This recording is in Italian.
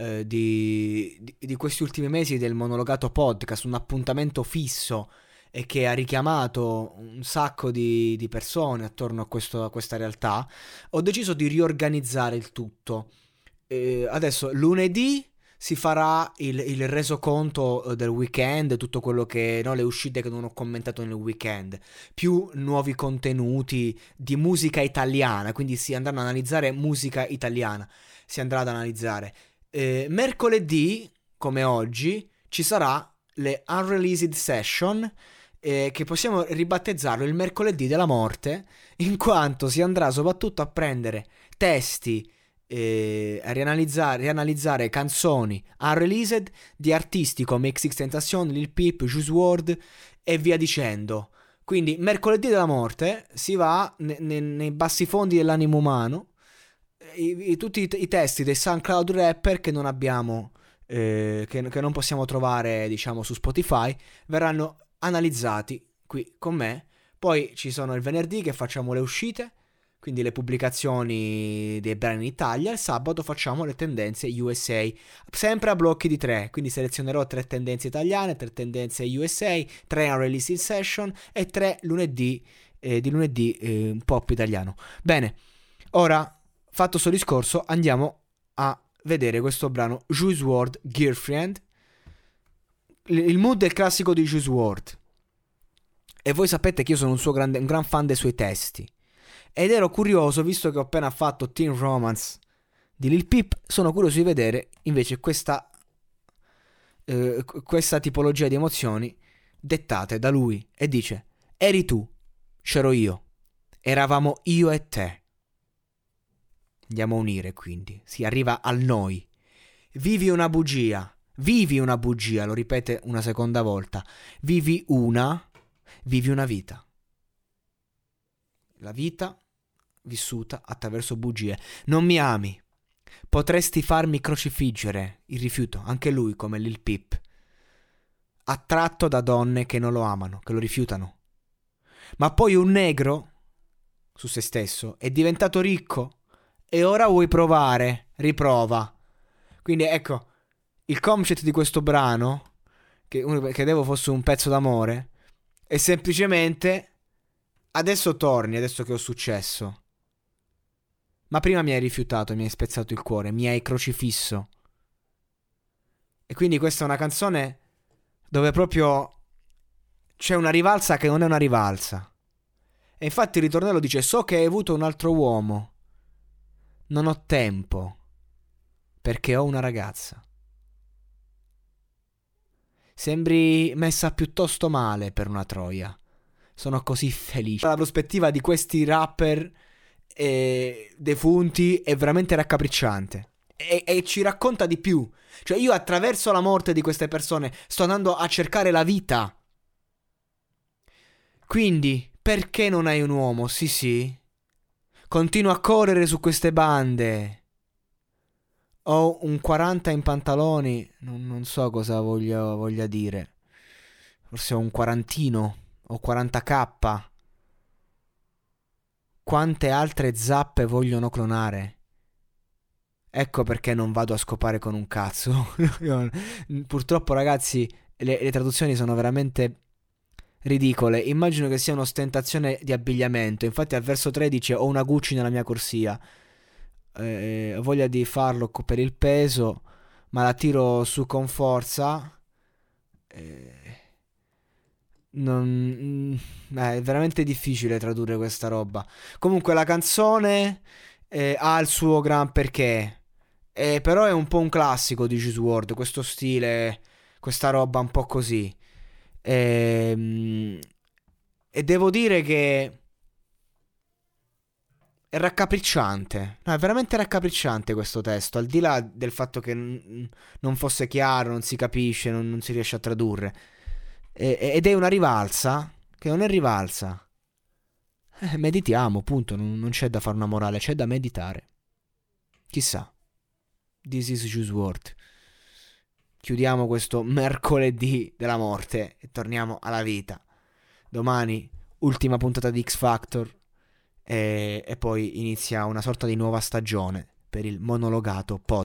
eh, di, di, di, questi ultimi mesi del monologato podcast, un appuntamento fisso e che ha richiamato un sacco di, di persone attorno a, questo, a, questa realtà, ho deciso di riorganizzare il tutto. Eh, adesso lunedì si farà il, il resoconto eh, del weekend, tutto quello che, no, le uscite che non ho commentato nel weekend, più nuovi contenuti di musica italiana, quindi si andranno ad analizzare musica italiana, si andrà ad analizzare. Eh, mercoledì, come oggi, ci sarà le Unreleased Session, eh, che possiamo ribattezzarlo il mercoledì della morte, in quanto si andrà soprattutto a prendere testi eh, a rianalizzare, rianalizzare canzoni unreleased di artisti come XX Tentacion, Lil Peep, Juice WRLD e via dicendo. Quindi mercoledì della morte si va ne, ne, nei bassi fondi dell'animo umano, i, i, tutti i, i, testi dei SoundCloud rapper che non abbiamo, eh, che, che non possiamo trovare diciamo su Spotify, verranno analizzati qui con me. Poi ci sono il venerdì che facciamo le uscite quindi le pubblicazioni dei brani in Italia. Il sabato facciamo le tendenze USA, sempre a blocchi di tre. Quindi selezionerò tre tendenze italiane, tre tendenze USA, tre unreleased session e tre lunedì, eh, di lunedì eh, pop italiano. Bene, ora fatto questo discorso, andiamo a vedere questo brano Juice WRLD Girlfriend. Il mood è il classico di Juice WRLD. E voi sapete che io sono un, suo grande, un gran fan dei suoi testi. Ed ero curioso, visto che ho appena fatto Teen Romance di Lil Peep, sono curioso di vedere invece questa, eh, questa tipologia di emozioni dettate da lui. E dice, eri tu, c'ero io, eravamo io e te. Andiamo a unire quindi, si arriva al noi. Vivi una bugia, vivi una bugia, lo ripete una seconda volta. Vivi una, vivi una vita. La vita vissuta attraverso bugie. Non mi ami. Potresti farmi crocifiggere. Il rifiuto, anche lui come Lil Pip. Attratto da donne che non lo amano, che lo rifiutano. Ma poi un negro, su se stesso, è diventato ricco. E ora vuoi provare? Riprova. Quindi ecco, il concept di questo brano, che credevo fosse un pezzo d'amore, è semplicemente adesso torni, adesso che ho successo. Ma prima mi hai rifiutato, mi hai spezzato il cuore, mi hai crocifisso. E quindi questa è una canzone dove proprio c'è una rivalsa che non è una rivalsa. E infatti il ritornello dice: So che hai avuto un altro uomo. Non ho tempo. Perché ho una ragazza. Sembri messa piuttosto male per una troia. Sono così felice. La prospettiva di questi rapper eh, defunti è veramente raccapricciante. E, e, ci racconta di più. Cioè, io attraverso la morte di queste persone sto andando a cercare la vita. Quindi, perché non hai un uomo? Sì, sì. Continuo a correre su queste bande. Ho un 40 in pantaloni. Non, non so cosa voglia, voglia dire. Forse ho un quarantino. O 40k. Quante altre zappe vogliono clonare? Ecco perché non vado a scopare con un cazzo. Purtroppo, ragazzi, le, le, traduzioni sono veramente ridicole. Immagino che sia un'ostentazione di abbigliamento. Infatti, al verso 13 ho una Gucci nella mia corsia. Eh, ho voglia di farlo per il peso, ma la tiro su con forza. Eh, non, mm, eh, è veramente difficile tradurre questa roba. Comunque la canzone eh, ha il suo gran perché. Eh, però è un po' un classico di Juice WRLD, questo stile, questa roba un po' così. E, e devo dire che è raccapricciante. No, è veramente raccapricciante questo testo. Al di là del fatto che non fosse chiaro, non si capisce, non, non si riesce a tradurre. E- ed è una rivalsa che non è rivalsa. Eh, meditiamo, punto. Non, non, c'è da fare una morale, c'è da meditare. Chissà. This is Juice WRLD. Chiudiamo questo mercoledì della morte e torniamo alla vita. Domani, ultima puntata di X Factor e, e poi inizia una sorta di nuova stagione per il monologato podcast.